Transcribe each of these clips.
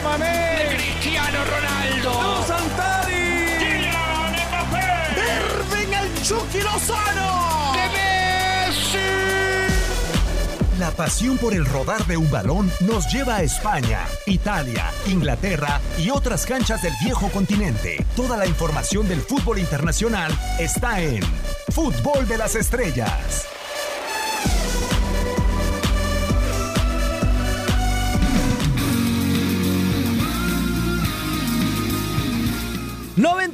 Sadio Mané. Cristiano Ronaldo. ¡No Santari. Kylian Mbappé. Irving el Chucky Lozano. De Messi. La pasión por el rodar de un balón nos lleva a España, Italia, Inglaterra y otras canchas del viejo continente. Toda la información del fútbol internacional está en Fútbol de las Estrellas.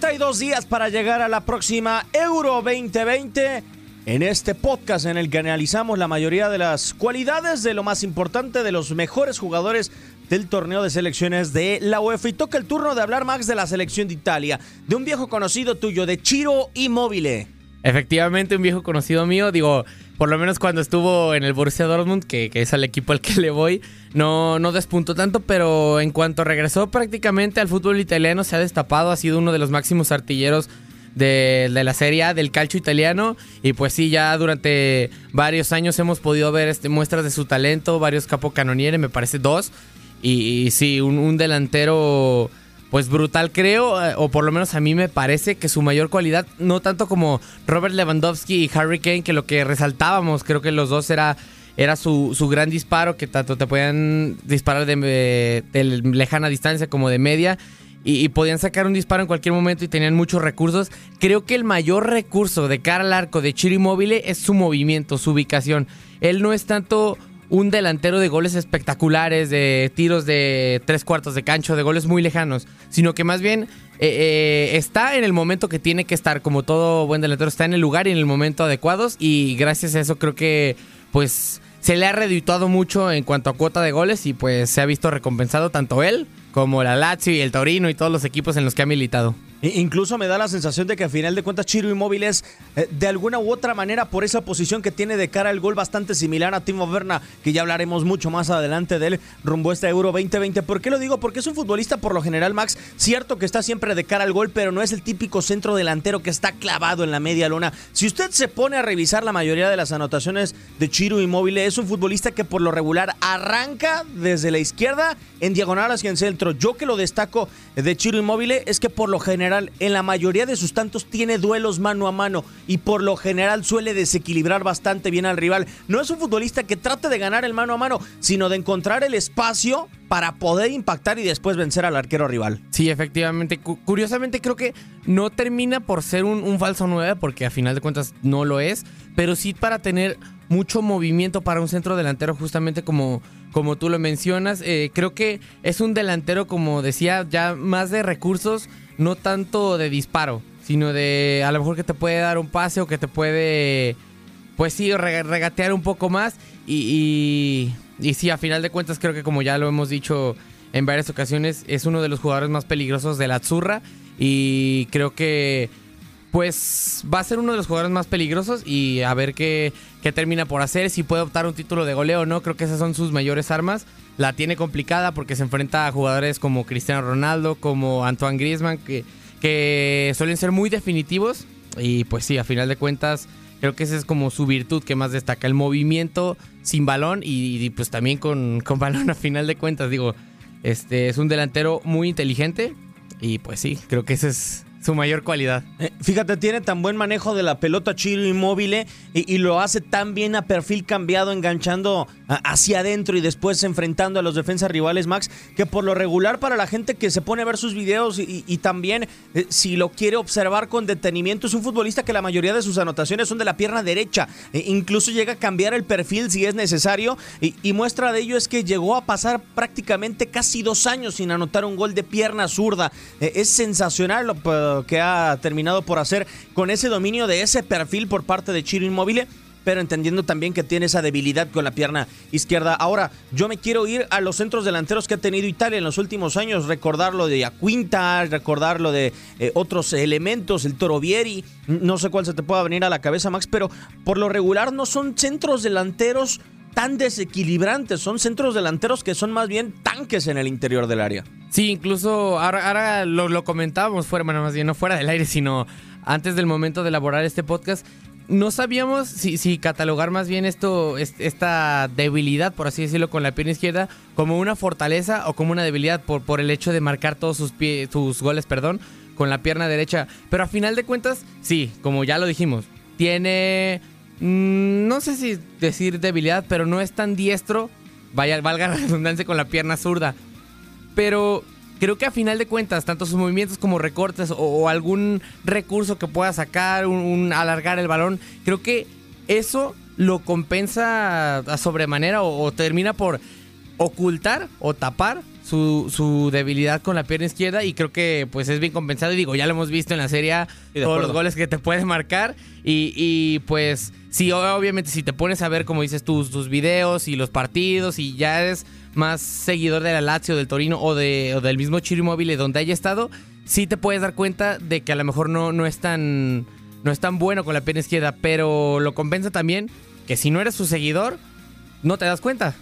...92 días para llegar a la próxima Euro 2020... En este podcast en el que analizamos la mayoría de las cualidades de lo más importante de los mejores jugadores del torneo de selecciones de la UEFA. Y toca el turno de hablar, Max, de la selección de Italia, de un viejo conocido tuyo, de Chiro Immobile. Efectivamente, un viejo conocido mío, digo, por lo menos cuando estuvo en el Borussia Dortmund, que, es al equipo al que le voy, no, no despuntó tanto, pero en cuanto regresó prácticamente al fútbol italiano se ha destapado, ha sido uno de los máximos artilleros de, la Serie A, del calcio italiano. Y pues sí, ya durante varios años hemos podido ver este, muestras de su talento, varios capocanonieri, me parece dos. Y, sí, un, delantero pues brutal creo, eh, o por lo menos a mí me parece que su mayor cualidad, no tanto como Robert Lewandowski y Harry Kane, que lo que resaltábamos, creo que los dos era era su, su, gran disparo, que tanto te podían disparar de, de, lejana distancia como de media y, podían sacar un disparo en cualquier momento y tenían muchos recursos. Creo que el mayor recurso de cara al arco de Chiro Immobile es su movimiento, su ubicación. Él no es tanto un delantero de goles espectaculares, de tiros de tres cuartos de cancho, de goles muy lejanos, sino que más bien eh, eh, está en el momento que tiene que estar, como todo buen delantero, está en el lugar y en el momento adecuados y gracias a eso creo que pues se le ha redituado mucho en cuanto a cuota de goles y pues se ha visto recompensado tanto él como la Lazio y el Torino y todos los equipos en los que ha militado. Incluso me da la sensación de que a final de cuentas Chiro Inmóvil es eh, de alguna u otra manera por esa posición que tiene de cara al gol bastante similar a Timo Werner, que ya hablaremos mucho más adelante de él rumbo este Euro 2020. ¿Por qué lo digo? Porque es un futbolista por lo general, Max, cierto que está siempre de cara al gol, pero no es el típico centro delantero que está clavado en la media luna. Si usted se pone a revisar la mayoría de las anotaciones de Chiro Inmóvil, es un futbolista que por lo regular arranca desde la izquierda en diagonal hacia el centro. Yo que lo destaco de Chiro Inmóvil es que por lo general en la mayoría de sus tantos tiene duelos mano a mano y por lo general suele desequilibrar bastante bien al rival. No es un futbolista que trate de ganar el mano a mano, sino de encontrar el espacio para poder impactar y después vencer al arquero rival. Sí, efectivamente. Curiosamente creo que no termina por ser un, falso 9 porque a final de cuentas no lo es, pero sí para tener mucho movimiento para un centro delantero justamente como, como tú lo mencionas. Eh, creo que es un delantero, como decía, ya más de recursos no tanto de disparo, sino de a lo mejor que te puede dar un pase o que te puede, pues sí, regatear un poco más. Y, y, y, sí, a final de cuentas creo que como ya lo hemos dicho en varias ocasiones, es uno de los jugadores más peligrosos de la Azzurra. Y creo que pues va a ser uno de los jugadores más peligrosos y a ver qué, qué termina por hacer, si puede optar un título de goleo o no, creo que esas son sus mayores armas la tiene complicada porque se enfrenta a jugadores como Cristiano Ronaldo, como Antoine Griezmann, que, que suelen ser muy definitivos. Y pues sí, a final de cuentas, creo que esa es como su virtud que más destaca, el movimiento sin balón y, pues también con, con, balón a final de cuentas. Digo, este es un delantero muy inteligente y pues sí, creo que ese es su mayor cualidad. Eh, fíjate, tiene tan buen manejo de la pelota Chiro inmóvil y, y, lo hace tan bien a perfil cambiado, enganchando hacia adentro y después enfrentando a los defensas rivales, Max, que por lo regular para la gente que se pone a ver sus videos y, y también eh, si lo quiere observar con detenimiento, es un futbolista que la mayoría de sus anotaciones son de la pierna derecha. Incluso llega a cambiar el perfil si es necesario y, muestra de ello es que llegó a pasar prácticamente casi dos años sin anotar un gol de pierna zurda. Eh, es sensacional lo que ha terminado por hacer con ese dominio de ese perfil por parte de Chiro Inmóvil, pero entendiendo también que tiene esa debilidad con la pierna izquierda. Ahora, yo me quiero ir a los centros delanteros que ha tenido Italia en los últimos años, recordar lo de Aquinta, recordar lo de eh, otros elementos, el Torovieri, no sé cuál se te pueda venir a la cabeza, Max, pero por lo regular no son centros delanteros tan desequilibrantes, son centros delanteros que son más bien tanques en el interior del área. Sí, incluso ahora, lo, comentábamos fuera, bueno, más bien no fuera del aire, sino antes del momento de elaborar este podcast. no sabíamos si, catalogar más bien esto, es- esta debilidad, por así decirlo, con la pierna izquierda, como una fortaleza o como una debilidad por, por el hecho de marcar todos sus, pie- sus goles, perdón, con la pierna derecha. Pero a final de cuentas, sí, como ya lo dijimos, tiene, no sé si decir debilidad, pero no es tan diestro, vaya, valga la redundancia con la pierna zurda. Pero creo que a final de cuentas, tanto sus movimientos como recortes o, algún recurso que pueda sacar, un, alargar el balón, creo que eso lo compensa a sobremanera o termina por ocultar o tapar su, su debilidad con la pierna izquierda y creo que pues es bien compensado y digo, ya lo hemos visto en la serie A, todos acuerdo. los goles que te puede marcar y, y, pues sí, obviamente si te pones a ver como dices tus, tus videos y los partidos y ya eres más seguidor de la Lazio, del Torino o, de, o del mismo Chiro Immobile donde haya estado, sí te puedes dar cuenta de que a lo mejor no, no es tan no es tan bueno con la pierna izquierda, pero lo compensa también que si no eres su seguidor, no te das cuenta.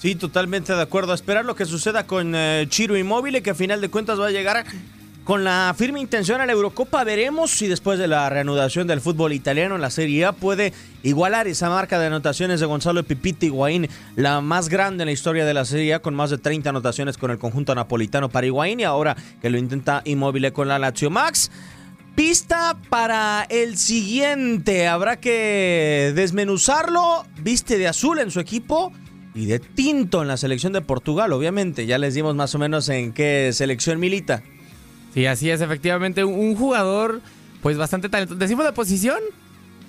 Sí, totalmente de acuerdo. Esperar lo que suceda con eh, Chiro Inmóvil, que a final de cuentas va a llegar con la firme intención a la Eurocopa. Veremos si después de la reanudación del fútbol italiano en la Serie A puede igualar esa marca de anotaciones de Gonzalo Pipita Higuaín, la más grande en la historia de la Serie A, con más de 30 anotaciones con el conjunto napolitano para Higuaín y ahora que lo intenta Inmóvil con la Lazio Max. Pista para el siguiente. Habrá que desmenuzarlo. Viste de azul en su equipo y de tinto en la selección de Portugal, obviamente. Ya les dimos más o menos en qué selección milita. Sí, así es, efectivamente, un- jugador pues bastante talentoso. ¿Decimos la posición?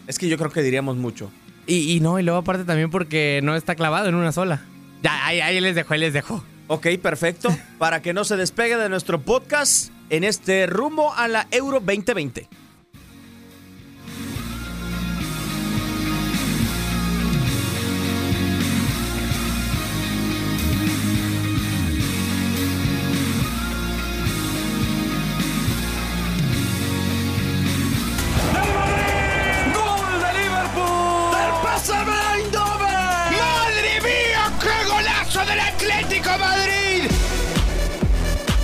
Es que yo creo que diríamos mucho. Y, y no, y luego aparte también porque no está clavado en una sola. Ya, ahí, ahí les dejo, ahí les dejo. Ok, perfecto. para que no se despegue de nuestro podcast en este rumbo a la Euro 2020.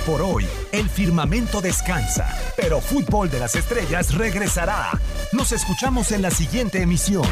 Por hoy, el firmamento descansa, pero Fútbol de las Estrellas regresará. Nos escuchamos en la siguiente emisión.